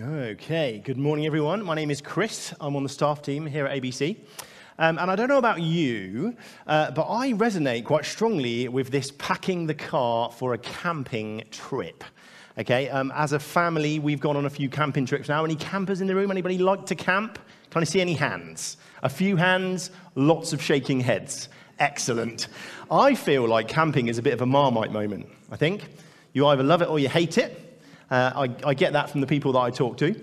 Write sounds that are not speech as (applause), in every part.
Okay, good morning, everyone. My name is Chris. I'm on the staff team here at ABC. Um, and I don't know about you, uh, but I resonate quite strongly with this packing the car for a camping trip. Okay, um, as a family, we've gone on a few camping trips now. Any campers in the room? Anybody like to camp? Can I see any hands? A few hands, lots of shaking heads. Excellent. I feel like camping is a bit of a marmite moment, I think. You either love it or you hate it. Uh, I, I, get that from the people that I talk to.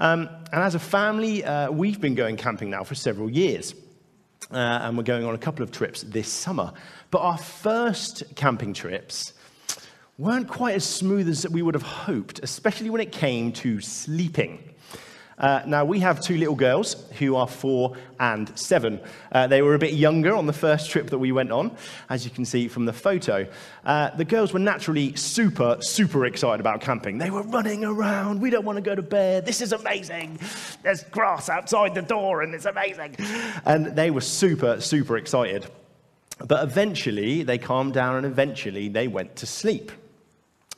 Um, and as a family, uh, we've been going camping now for several years. Uh, and we're going on a couple of trips this summer. But our first camping trips weren't quite as smooth as we would have hoped, especially when it came to sleeping. Uh, now, we have two little girls who are four and seven. Uh, they were a bit younger on the first trip that we went on, as you can see from the photo. Uh, the girls were naturally super, super excited about camping. They were running around. We don't want to go to bed. This is amazing. There's grass outside the door, and it's amazing. And they were super, super excited. But eventually, they calmed down, and eventually, they went to sleep.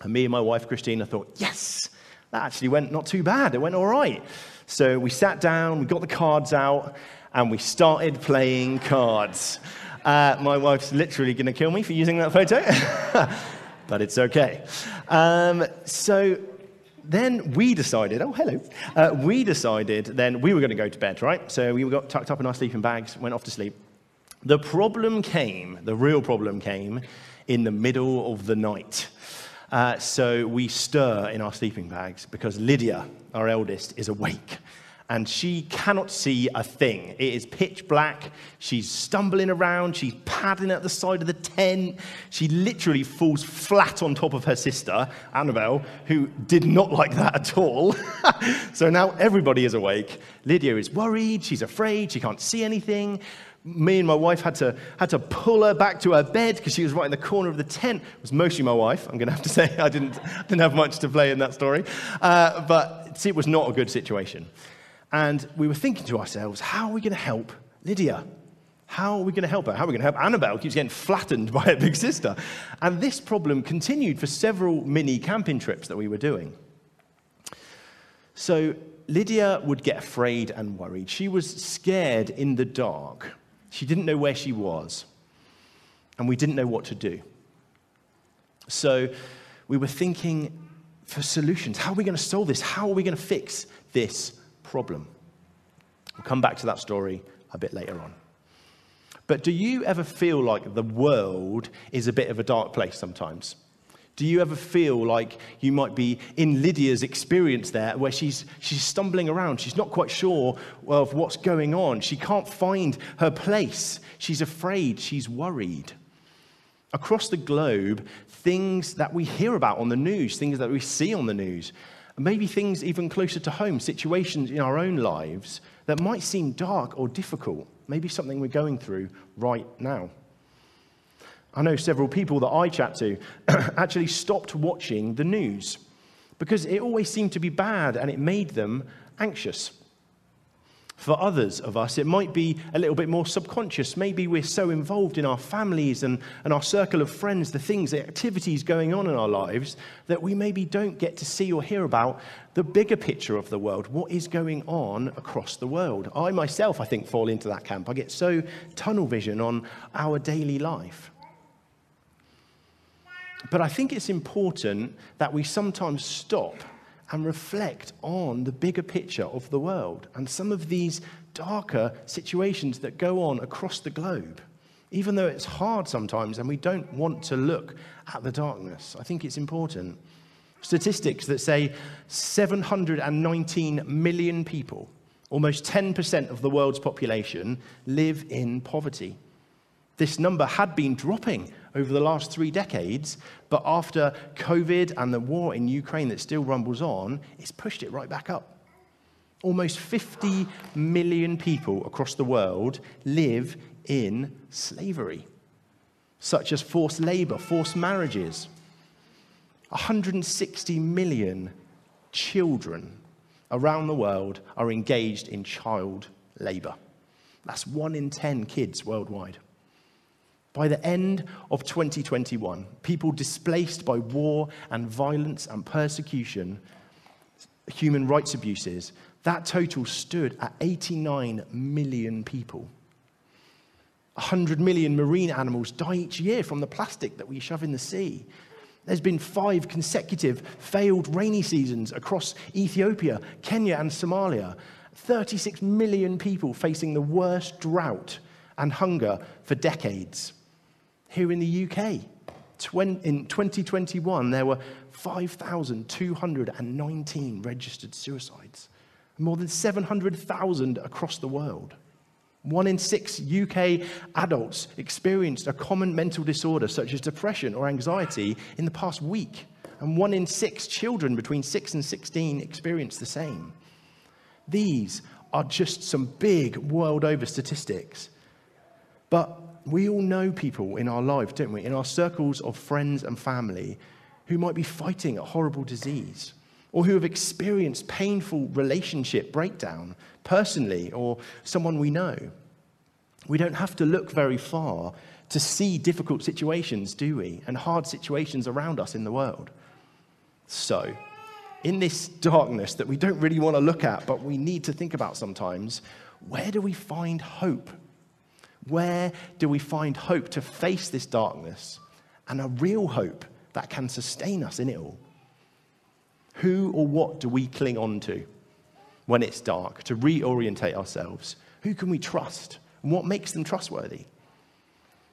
And me and my wife, Christina, thought, yes that actually went not too bad. It went all right. So we sat down, we got the cards out, and we started playing cards. Uh, my wife's literally going to kill me for using that photo, (laughs) but it's okay. Um, so then we decided, oh, hello. Uh, we decided then we were going to go to bed, right? So we got tucked up in our sleeping bags, went off to sleep. The problem came, the real problem came, in the middle of the night. Uh, so we stir in our sleeping bags because Lydia, our eldest, is awake and she cannot see a thing. It is pitch black. She's stumbling around. She's padding at the side of the tent. She literally falls flat on top of her sister, Annabelle, who did not like that at all. (laughs) so now everybody is awake. Lydia is worried. She's afraid. She can't see anything me and my wife had to, had to pull her back to her bed because she was right in the corner of the tent. It was mostly my wife, I'm going to have to (laughs) say. I didn't, didn't have much to play in that story. Uh, but it was not a good situation. And we were thinking to ourselves, how are we going to help Lydia? How are we going to help her? How are we going to help Annabelle? Keeps getting flattened (laughs) by her big sister. And this problem continued for several mini camping trips that we were doing. So Lydia would get afraid and worried. She was scared in the dark. She didn't know where she was, and we didn't know what to do. So we were thinking for solutions. How are we going to solve this? How are we going to fix this problem? We'll come back to that story a bit later on. But do you ever feel like the world is a bit of a dark place sometimes? Do you ever feel like you might be in Lydia's experience there, where she's, she's stumbling around? She's not quite sure of what's going on. She can't find her place. She's afraid. She's worried. Across the globe, things that we hear about on the news, things that we see on the news, maybe things even closer to home, situations in our own lives that might seem dark or difficult, maybe something we're going through right now. I know several people that I chat to (clears throat) actually stopped watching the news because it always seemed to be bad and it made them anxious. For others of us, it might be a little bit more subconscious. Maybe we're so involved in our families and, and our circle of friends, the things, the activities going on in our lives, that we maybe don't get to see or hear about the bigger picture of the world, what is going on across the world. I myself, I think, fall into that camp. I get so tunnel vision on our daily life. But I think it's important that we sometimes stop and reflect on the bigger picture of the world and some of these darker situations that go on across the globe. Even though it's hard sometimes and we don't want to look at the darkness, I think it's important. Statistics that say 719 million people, almost 10% of the world's population, live in poverty. This number had been dropping over the last three decades, but after COVID and the war in Ukraine that still rumbles on, it's pushed it right back up. Almost 50 million people across the world live in slavery, such as forced labor, forced marriages. 160 million children around the world are engaged in child labor. That's one in 10 kids worldwide. By the end of 2021, people displaced by war and violence and persecution human rights abuses, that total stood at 89 million people. 100 million marine animals die each year from the plastic that we shove in the sea. There's been five consecutive failed rainy seasons across Ethiopia, Kenya, and Somalia. 36 million people facing the worst drought and hunger for decades. Here in the UK, in 2021, there were 5,219 registered suicides, more than 700,000 across the world. One in six UK adults experienced a common mental disorder such as depression or anxiety in the past week. And one in six children between 6 and 16 experienced the same. These are just some big world over statistics. But we all know people in our life, don't we? In our circles of friends and family who might be fighting a horrible disease or who have experienced painful relationship breakdown personally or someone we know. We don't have to look very far to see difficult situations, do we? And hard situations around us in the world. So, in this darkness that we don't really want to look at, but we need to think about sometimes, where do we find hope? Where do we find hope to face this darkness and a real hope that can sustain us in it all? Who or what do we cling on to when it's dark to reorientate ourselves? Who can we trust? And what makes them trustworthy?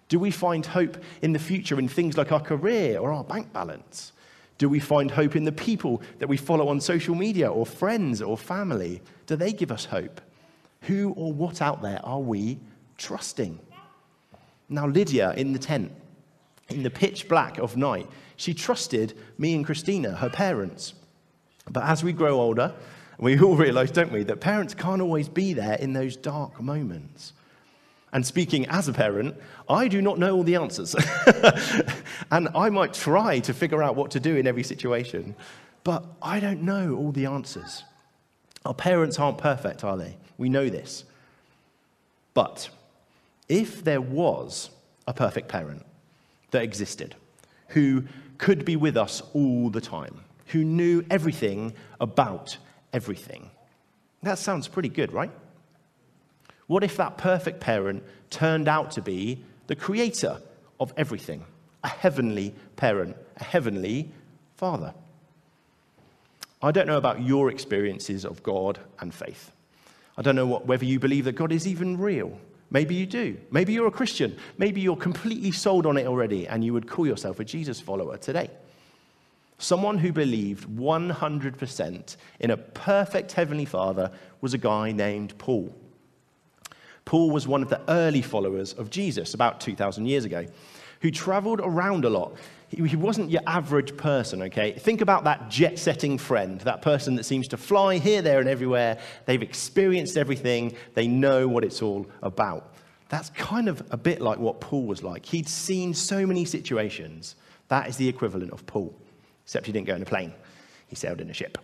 Do we find hope in the future in things like our career or our bank balance? Do we find hope in the people that we follow on social media or friends or family? Do they give us hope? Who or what out there are we trusting? Now, Lydia in the tent, in the pitch black of night, she trusted me and Christina, her parents. But as we grow older, we all realize, don't we, that parents can't always be there in those dark moments. And speaking as a parent, I do not know all the answers. (laughs) and I might try to figure out what to do in every situation, but I don't know all the answers. Our parents aren't perfect, are they? We know this. But if there was a perfect parent that existed who could be with us all the time, who knew everything about everything. That sounds pretty good, right? What if that perfect parent turned out to be the creator of everything, a heavenly parent, a heavenly father? I don't know about your experiences of God and faith. I don't know what, whether you believe that God is even real. Maybe you do. Maybe you're a Christian. Maybe you're completely sold on it already and you would call yourself a Jesus follower today. Someone who believed 100% in a perfect Heavenly Father was a guy named Paul. Paul was one of the early followers of Jesus about 2,000 years ago, who traveled around a lot. He wasn't your average person, okay? Think about that jet setting friend, that person that seems to fly here, there, and everywhere. They've experienced everything, they know what it's all about. That's kind of a bit like what Paul was like. He'd seen so many situations. That is the equivalent of Paul except he didn't go in a plane, he sailed in a ship.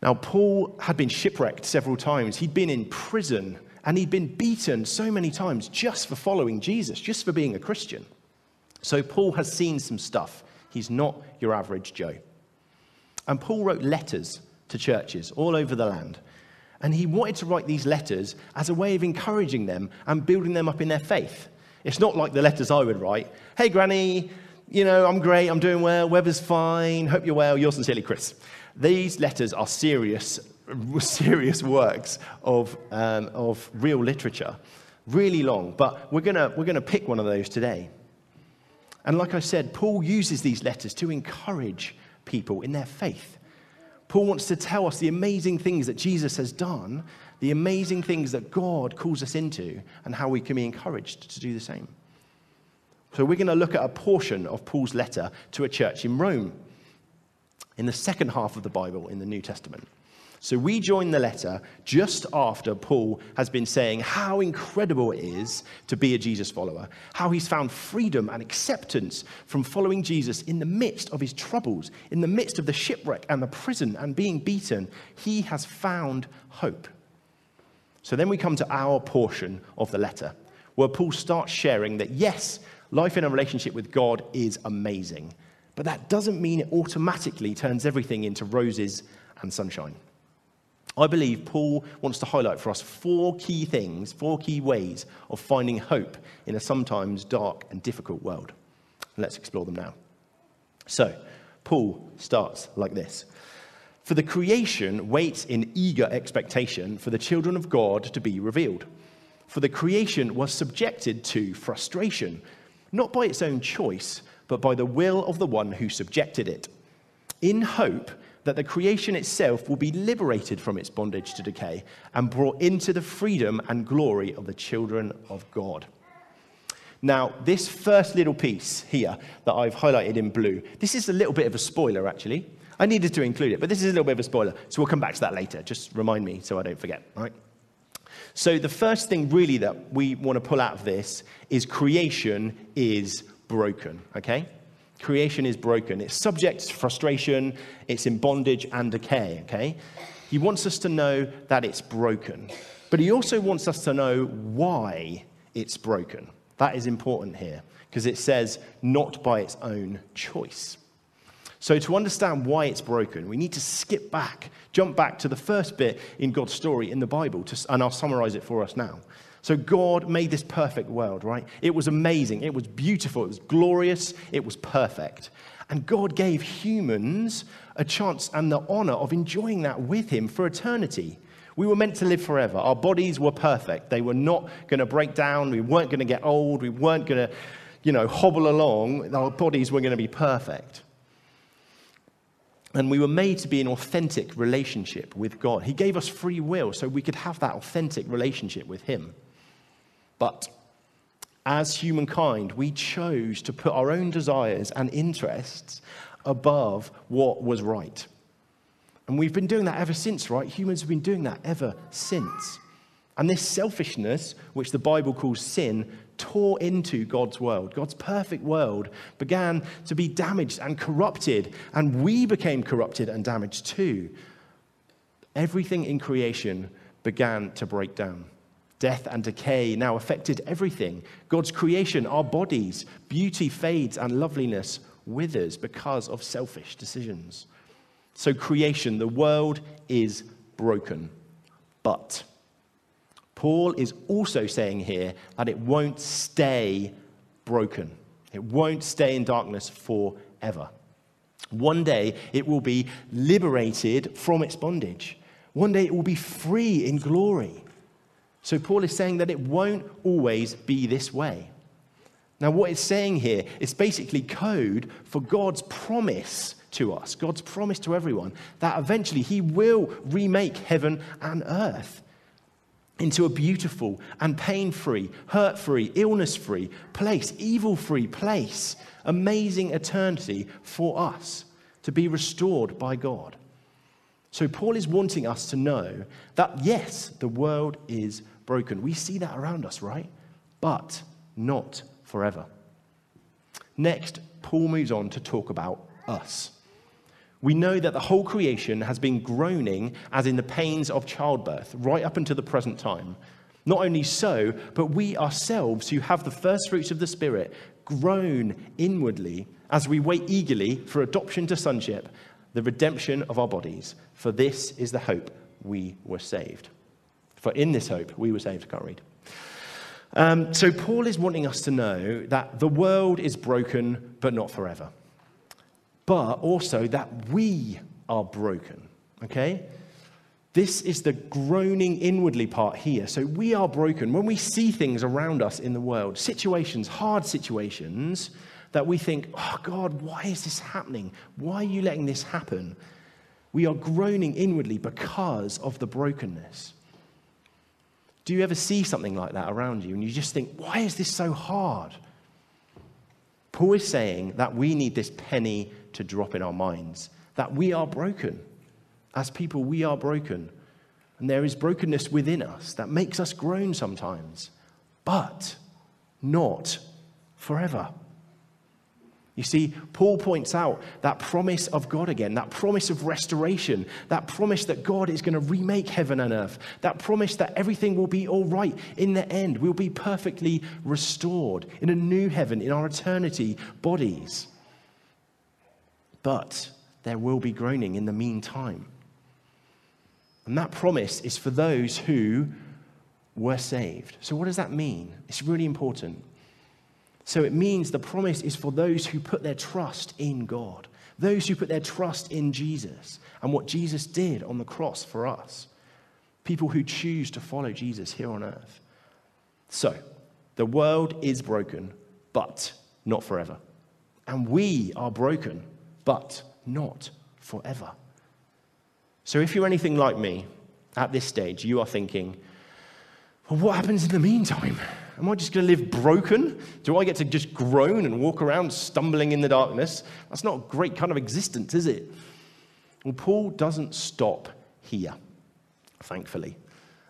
Now, Paul had been shipwrecked several times. He'd been in prison and he'd been beaten so many times just for following Jesus, just for being a Christian. So, Paul has seen some stuff. He's not your average Joe. And Paul wrote letters to churches all over the land. And he wanted to write these letters as a way of encouraging them and building them up in their faith. It's not like the letters I would write. Hey, Granny, you know, I'm great, I'm doing well, weather's fine, hope you're well, yours sincerely, Chris. These letters are serious, (laughs) serious works of, um, of real literature, really long, but we're going to we're gonna pick one of those today. And like I said, Paul uses these letters to encourage people in their faith. Paul wants to tell us the amazing things that Jesus has done, the amazing things that God calls us into, and how we can be encouraged to do the same. So we're going to look at a portion of Paul's letter to a church in Rome in the second half of the Bible in the New Testament. So we join the letter just after Paul has been saying how incredible it is to be a Jesus follower, how he's found freedom and acceptance from following Jesus in the midst of his troubles, in the midst of the shipwreck and the prison and being beaten. He has found hope. So then we come to our portion of the letter, where Paul starts sharing that yes, life in a relationship with God is amazing. but that doesn't mean it automatically turns everything into roses and sunshine. I believe Paul wants to highlight for us four key things, four key ways of finding hope in a sometimes dark and difficult world. Let's explore them now. So, Paul starts like this For the creation waits in eager expectation for the children of God to be revealed. For the creation was subjected to frustration, not by its own choice, but by the will of the one who subjected it, in hope that the creation itself will be liberated from its bondage to decay and brought into the freedom and glory of the children of God. Now, this first little piece here that I've highlighted in blue, this is a little bit of a spoiler, actually. I needed to include it, but this is a little bit of a spoiler. So we'll come back to that later. Just remind me so I don't forget, all right? So, the first thing really that we want to pull out of this is creation is broken, okay? Creation is broken. It's subject to frustration, it's in bondage and decay, okay? He wants us to know that it's broken, but he also wants us to know why it's broken. That is important here because it says not by its own choice. So, to understand why it's broken, we need to skip back, jump back to the first bit in God's story in the Bible, to, and I'll summarize it for us now. So God made this perfect world, right? It was amazing. It was beautiful. It was glorious. It was perfect. And God gave humans a chance and the honor of enjoying that with Him for eternity. We were meant to live forever. Our bodies were perfect. They were not going to break down. We weren't going to get old. We weren't going to, you know, hobble along. Our bodies were going to be perfect. And we were made to be in authentic relationship with God. He gave us free will so we could have that authentic relationship with Him. But as humankind, we chose to put our own desires and interests above what was right. And we've been doing that ever since, right? Humans have been doing that ever since. And this selfishness, which the Bible calls sin, tore into God's world. God's perfect world began to be damaged and corrupted, and we became corrupted and damaged too. Everything in creation began to break down. Death and decay now affected everything. God's creation, our bodies, beauty fades and loveliness withers because of selfish decisions. So, creation, the world is broken. But Paul is also saying here that it won't stay broken, it won't stay in darkness forever. One day it will be liberated from its bondage. One day it will be free in glory. So Paul is saying that it won't always be this way. Now, what it's saying here is basically code for God's promise to us, God's promise to everyone, that eventually He will remake heaven and earth into a beautiful and pain free, hurt free, illness free place, evil free place, amazing eternity for us to be restored by God. So, Paul is wanting us to know that yes, the world is broken. We see that around us, right? But not forever. Next, Paul moves on to talk about us. We know that the whole creation has been groaning as in the pains of childbirth right up until the present time. Not only so, but we ourselves who have the first fruits of the Spirit groan inwardly as we wait eagerly for adoption to sonship, the redemption of our bodies. For this is the hope we were saved. For in this hope we were saved. I can't read. Um, so Paul is wanting us to know that the world is broken, but not forever. But also that we are broken. Okay? This is the groaning inwardly part here. So we are broken. When we see things around us in the world, situations, hard situations, that we think, oh God, why is this happening? Why are you letting this happen? We are groaning inwardly because of the brokenness. Do you ever see something like that around you and you just think, why is this so hard? Paul is saying that we need this penny to drop in our minds, that we are broken. As people, we are broken. And there is brokenness within us that makes us groan sometimes, but not forever. You see, Paul points out that promise of God again, that promise of restoration, that promise that God is going to remake heaven and earth, that promise that everything will be all right in the end. We'll be perfectly restored in a new heaven, in our eternity bodies. but there will be groaning in the meantime. And that promise is for those who were saved. So, what does that mean? It's really important. So, it means the promise is for those who put their trust in God, those who put their trust in Jesus and what Jesus did on the cross for us, people who choose to follow Jesus here on earth. So, the world is broken, but not forever. And we are broken, but not forever. So, if you're anything like me at this stage, you are thinking, well, what happens in the meantime? Am I just going to live broken? Do I get to just groan and walk around stumbling in the darkness? That's not a great kind of existence, is it? Well, Paul doesn't stop here, thankfully.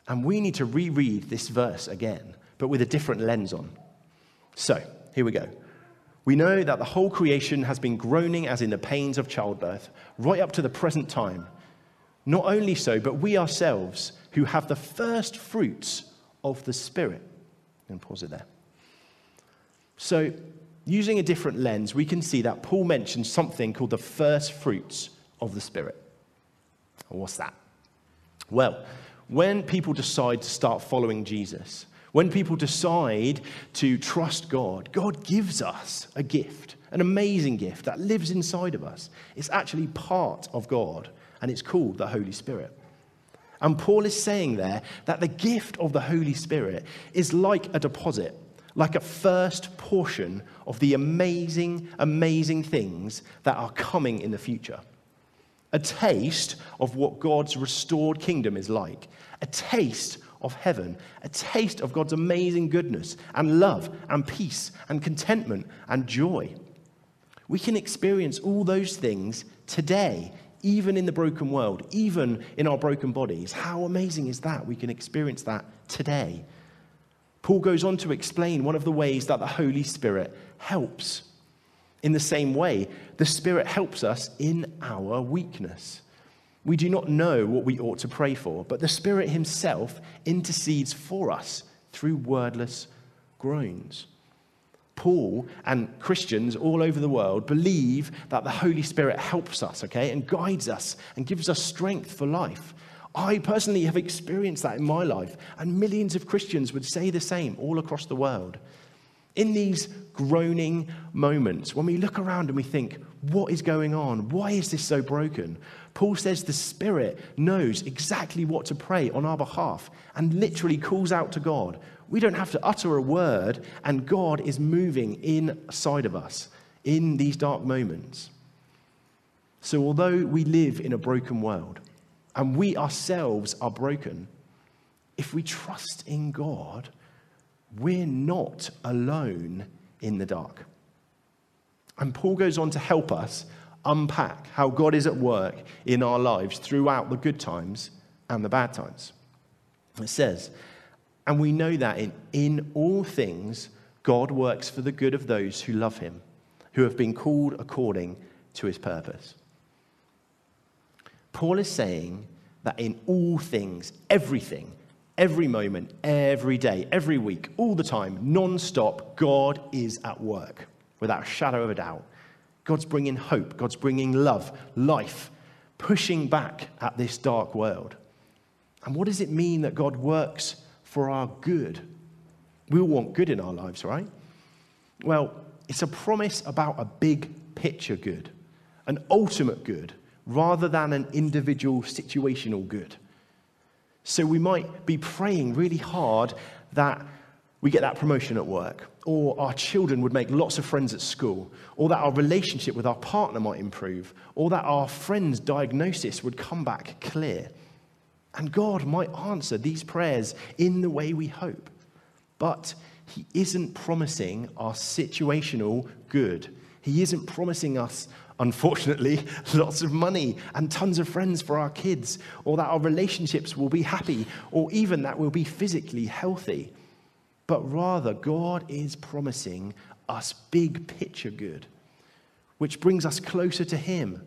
And we need to reread this verse again, but with a different lens on. So, here we go. We know that the whole creation has been groaning as in the pains of childbirth, right up to the present time. Not only so, but we ourselves, who have the first fruits of the Spirit. And pause it there. So, using a different lens, we can see that Paul mentions something called the first fruits of the Spirit. What's that? Well, when people decide to start following Jesus, when people decide to trust God, God gives us a gift, an amazing gift that lives inside of us. It's actually part of God, and it's called the Holy Spirit. And Paul is saying there that the gift of the Holy Spirit is like a deposit, like a first portion of the amazing, amazing things that are coming in the future. A taste of what God's restored kingdom is like, a taste of heaven, a taste of God's amazing goodness and love and peace and contentment and joy. We can experience all those things today, even in the broken world, even in our broken bodies. How amazing is that? We can experience that today. Paul goes on to explain one of the ways that the Holy Spirit helps. In the same way, the Spirit helps us in our weakness. We do not know what we ought to pray for, but the Spirit Himself intercedes for us through wordless groans. Paul and Christians all over the world believe that the Holy Spirit helps us, okay, and guides us and gives us strength for life. I personally have experienced that in my life, and millions of Christians would say the same all across the world. In these groaning moments, when we look around and we think, what is going on? Why is this so broken? Paul says the Spirit knows exactly what to pray on our behalf and literally calls out to God. We don't have to utter a word, and God is moving inside of us in these dark moments. So, although we live in a broken world and we ourselves are broken, if we trust in God, we're not alone in the dark. And Paul goes on to help us unpack how God is at work in our lives throughout the good times and the bad times. It says, and we know that in, in all things, God works for the good of those who love him, who have been called according to his purpose. Paul is saying that in all things, everything, every moment, every day, every week, all the time, non stop, God is at work without a shadow of a doubt. God's bringing hope, God's bringing love, life, pushing back at this dark world. And what does it mean that God works for our good? We all want good in our lives, right? Well, it's a promise about a big picture good, an ultimate good, rather than an individual situational good. So we might be praying really hard that we get that promotion at work, or our children would make lots of friends at school, or that our relationship with our partner might improve, or that our friend's diagnosis would come back clear. And God might answer these prayers in the way we hope. But He isn't promising our situational good. He isn't promising us, unfortunately, (laughs) lots of money and tons of friends for our kids, or that our relationships will be happy, or even that we'll be physically healthy but rather God is promising us big picture good, which brings us closer to Him.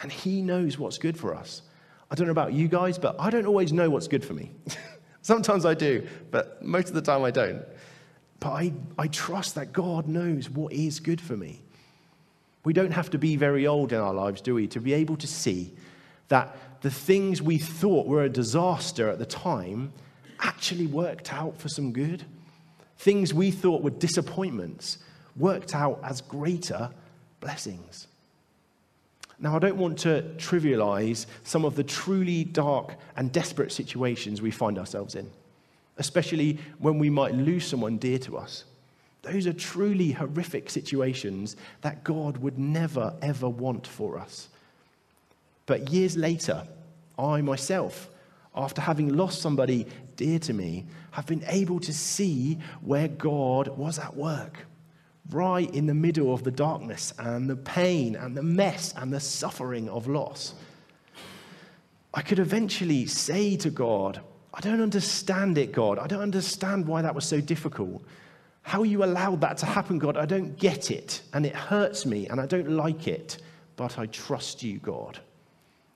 And He knows what's good for us. I don't know about you guys, but I don't always know what's good for me. (laughs) Sometimes I do, but most of the time I don't. But I, I trust that God knows what is good for me. We don't have to be very old in our lives, do we, to be able to see that the things we thought were a disaster at the time actually worked out for some good. Things we thought were disappointments worked out as greater blessings. Now, I don't want to trivialize some of the truly dark and desperate situations we find ourselves in, especially when we might lose someone dear to us. Those are truly horrific situations that God would never, ever want for us. But years later, I myself, after having lost somebody dear to me, have been able to see where God was at work right in the middle of the darkness and the pain and the mess and the suffering of loss. I could eventually say to God, I don't understand it, God. I don't understand why that was so difficult. How you allowed that to happen, God, I don't get it. And it hurts me and I don't like it. But I trust you, God.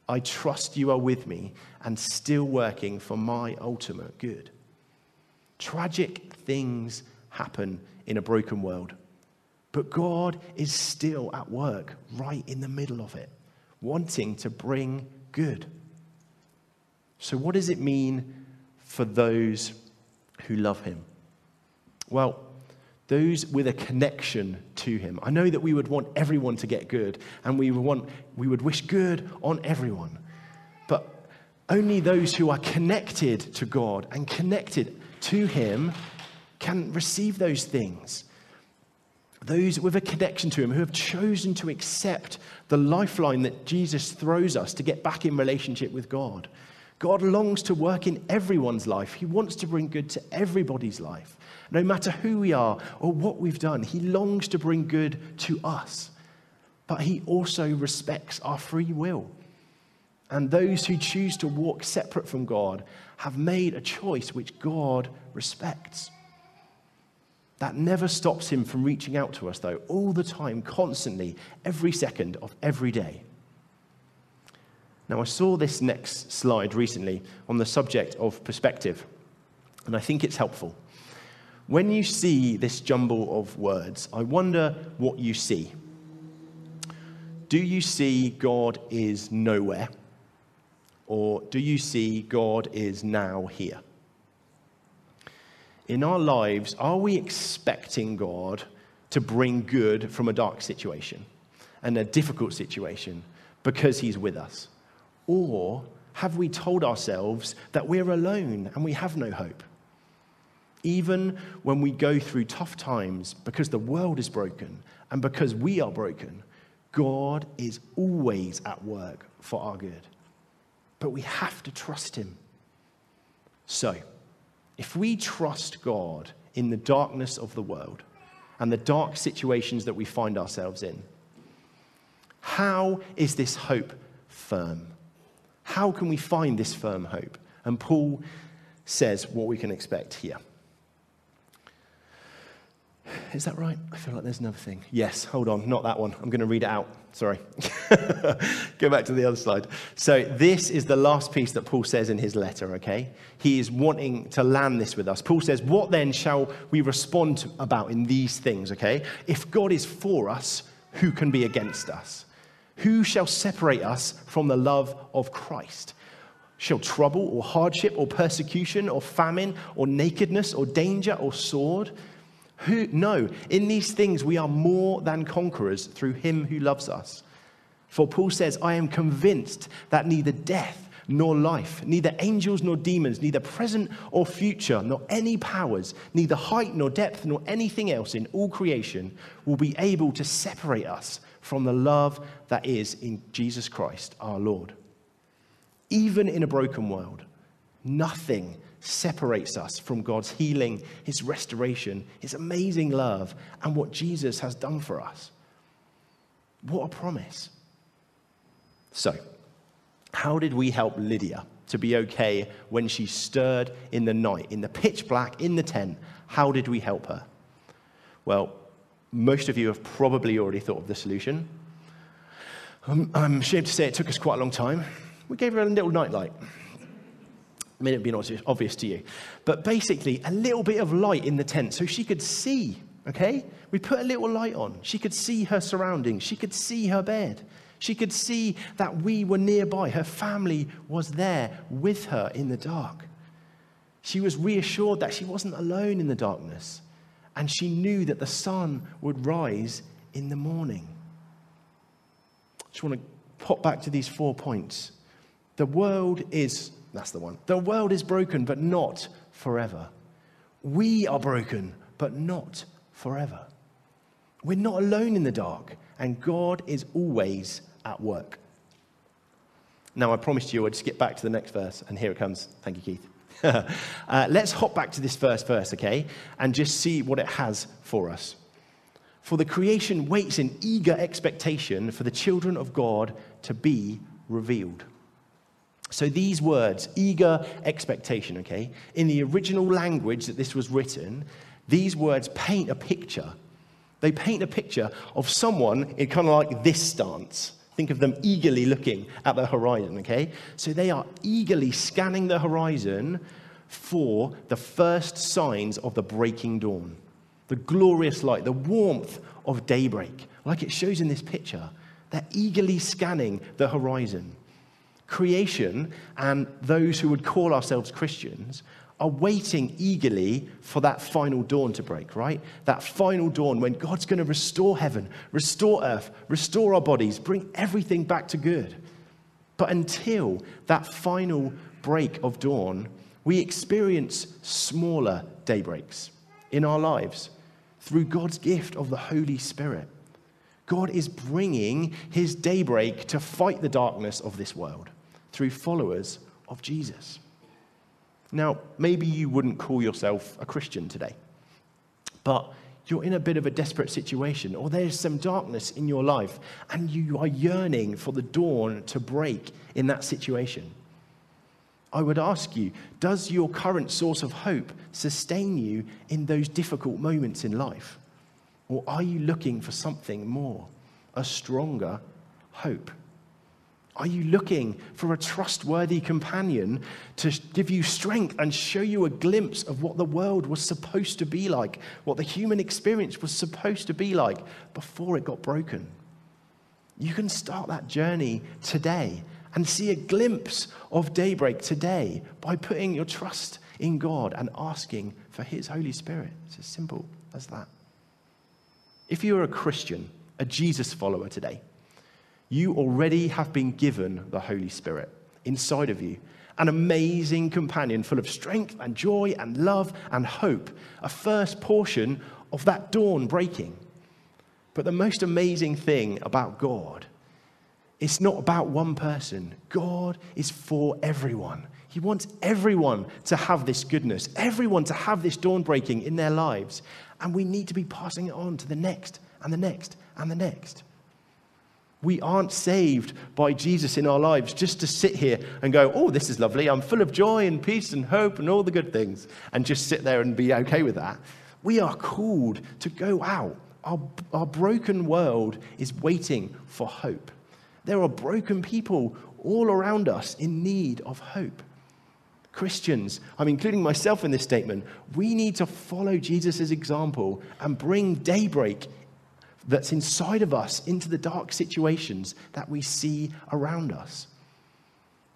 I trust you are with me and still working for my ultimate good. Tragic things happen in a broken world. But God is still at work right in the middle of it, wanting to bring good. So, what does it mean for those who love Him? Well, those with a connection to Him. I know that we would want everyone to get good, and we would, want, we would wish good on everyone. But only those who are connected to God and connected to Him can receive those things those with a connection to Him who have chosen to accept the lifeline that Jesus throws us to get back in relationship with God. God longs to work in everyone's life. He wants to bring good to everybody's life. No matter who we are or what we've done, He longs to bring good to us. But He also respects our free will. And those who choose to walk separate from God have made a choice which God respects. That never stops him from reaching out to us, though, all the time, constantly, every second of every day. Now, I saw this next slide recently on the subject of perspective, and I think it's helpful. When you see this jumble of words, I wonder what you see. Do you see God is nowhere? Or do you see God is now here? In our lives, are we expecting God to bring good from a dark situation and a difficult situation because He's with us? Or have we told ourselves that we're alone and we have no hope? Even when we go through tough times because the world is broken and because we are broken, God is always at work for our good. But we have to trust Him. So, if we trust God in the darkness of the world and the dark situations that we find ourselves in, how is this hope firm? How can we find this firm hope? And Paul says what we can expect here. Is that right? I feel like there's another thing. Yes, hold on, not that one. I'm going to read it out. Sorry. (laughs) Go back to the other slide. So, this is the last piece that Paul says in his letter, okay? He is wanting to land this with us. Paul says, What then shall we respond about in these things, okay? If God is for us, who can be against us? Who shall separate us from the love of Christ? Shall trouble or hardship or persecution or famine or nakedness or danger or sword? Who, no, in these things we are more than conquerors through him who loves us. For Paul says, I am convinced that neither death nor life, neither angels nor demons, neither present or future, nor any powers, neither height nor depth, nor anything else in all creation will be able to separate us from the love that is in Jesus Christ our Lord. Even in a broken world, nothing separates us from God's healing, His restoration, His amazing love, and what Jesus has done for us. What a promise. So, how did we help Lydia to be okay when she stirred in the night, in the pitch black, in the tent? How did we help her? Well, most of you have probably already thought of the solution. I'm, I'm ashamed to say it took us quite a long time. We gave her a little nightlight may not be obvious to you. But basically, a little bit of light in the tent so she could see okay? We put a little light on. She could see her surroundings, she could see her bed. She could see that we were nearby. Her family was there with her in the dark. She was reassured that she wasn't alone in the darkness, and she knew that the sun would rise in the morning. I just want to pop back to these four points. The world is, that's the one, the world is broken, but not forever. We are broken, but not forever. We're not alone in the dark, and God is always at work. Now, I promised you I'd skip back to the next verse, and here it comes. Thank you, Keith. (laughs) uh, let's hop back to this first verse, okay, and just see what it has for us. For the creation waits in eager expectation for the children of God to be revealed. So these words, eager expectation, okay, in the original language that this was written, these words paint a picture. They paint a picture of someone in kind of like this stance. Think of them eagerly looking at the horizon, okay? So they are eagerly scanning the horizon for the first signs of the breaking dawn, the glorious light, the warmth of daybreak, like it shows in this picture. They're eagerly scanning the horizon. Creation and those who would call ourselves Christians are waiting eagerly for that final dawn to break, right? That final dawn when God's going to restore heaven, restore earth, restore our bodies, bring everything back to good. But until that final break of dawn, we experience smaller daybreaks in our lives through God's gift of the Holy Spirit. God is bringing his daybreak to fight the darkness of this world through followers of Jesus. Now, maybe you wouldn't call yourself a Christian today, but you're in a bit of a desperate situation, or there's some darkness in your life, and you are yearning for the dawn to break in that situation. I would ask you, does your current source of hope sustain you in those difficult moments in life? Or are you looking for something more, a stronger hope? Are you looking for a trustworthy companion to give you strength and show you a glimpse of what the world was supposed to be like, what the human experience was supposed to be like before it got broken? You can start that journey today and see a glimpse of daybreak today by putting your trust in God and asking for His Holy Spirit. It's as simple as that. If you're a Christian, a Jesus follower today, you already have been given the Holy Spirit inside of you, an amazing companion full of strength and joy and love and hope, a first portion of that dawn breaking. But the most amazing thing about God, it's not about one person. God is for everyone. He wants everyone to have this goodness, everyone to have this dawn breaking in their lives. And we need to be passing it on to the next and the next and the next. We aren't saved by Jesus in our lives just to sit here and go, oh, this is lovely. I'm full of joy and peace and hope and all the good things, and just sit there and be okay with that. We are called to go out. Our, our broken world is waiting for hope. There are broken people all around us in need of hope. Christians, I'm including myself in this statement, we need to follow Jesus' example and bring daybreak that's inside of us into the dark situations that we see around us.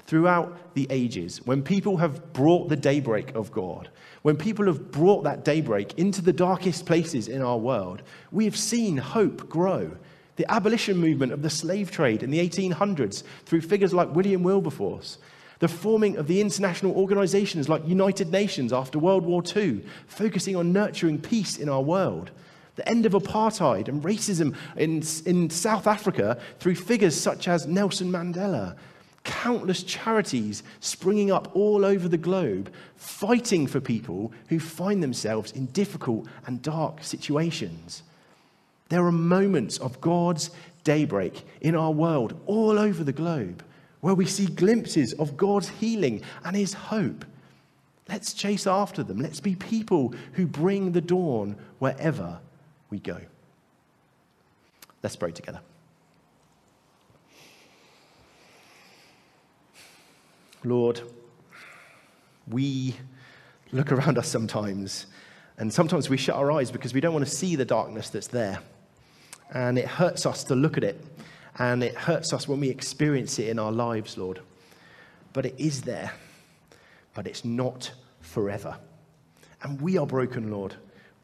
Throughout the ages, when people have brought the daybreak of God, when people have brought that daybreak into the darkest places in our world, we have seen hope grow. The abolition movement of the slave trade in the 1800s through figures like William Wilberforce, the forming of the international organizations like United Nations after World War II, focusing on nurturing peace in our world the end of apartheid and racism in, in South Africa through figures such as Nelson Mandela. Countless charities springing up all over the globe, fighting for people who find themselves in difficult and dark situations. There are moments of God's daybreak in our world all over the globe where we see glimpses of God's healing and his hope. Let's chase after them. Let's be people who bring the dawn wherever we go. Let's pray together. Lord, we look around us sometimes And sometimes we shut our eyes because we don't want to see the darkness that's there. And it hurts us to look at it. And it hurts us when we experience it in our lives, Lord. But it is there. But it's not forever. And we are broken, Lord.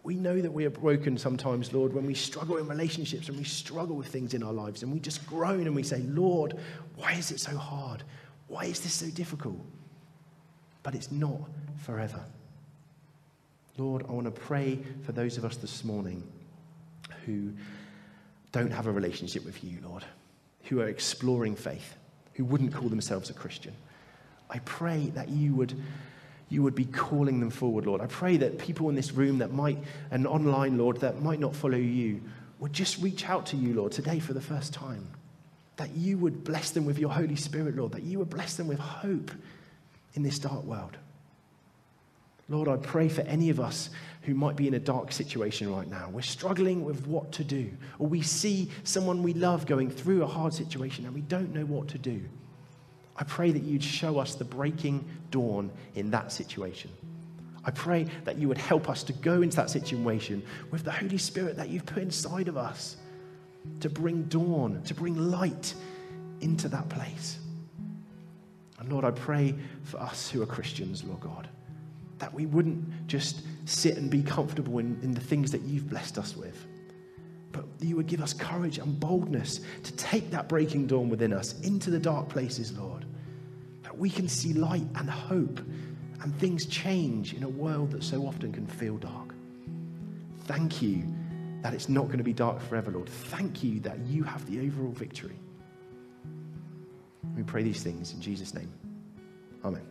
We know that we are broken sometimes, Lord, when we struggle in relationships and we struggle with things in our lives and we just groan and we say, Lord, why is it so hard? Why is this so difficult? But it's not forever. Lord, I want to pray for those of us this morning who don't have a relationship with you, Lord, who are exploring faith, who wouldn't call themselves a Christian. I pray that you would you would be calling them forward, Lord. I pray that people in this room that might, and online, Lord, that might not follow you, would just reach out to you, Lord, today for the first time. That you would bless them with your Holy Spirit, Lord. That you would bless them with hope in this dark world. Lord, I pray for any of us who might be in a dark situation right now. We're struggling with what to do, or we see someone we love going through a hard situation and we don't know what to do. I pray that you'd show us the breaking dawn in that situation. I pray that you would help us to go into that situation with the Holy Spirit that you've put inside of us to bring dawn, to bring light into that place. And Lord, I pray for us who are Christians, Lord God, that we wouldn't just sit and be comfortable in, in the things that you've blessed us with, but you would give us courage and boldness to take that breaking dawn within us into the dark places, Lord we can see light and hope and things change in a world that so often can feel dark. Thank you that it's not going to be dark forever, Lord. Thank you that you have the overall victory. We pray these things in Jesus' name. Amen.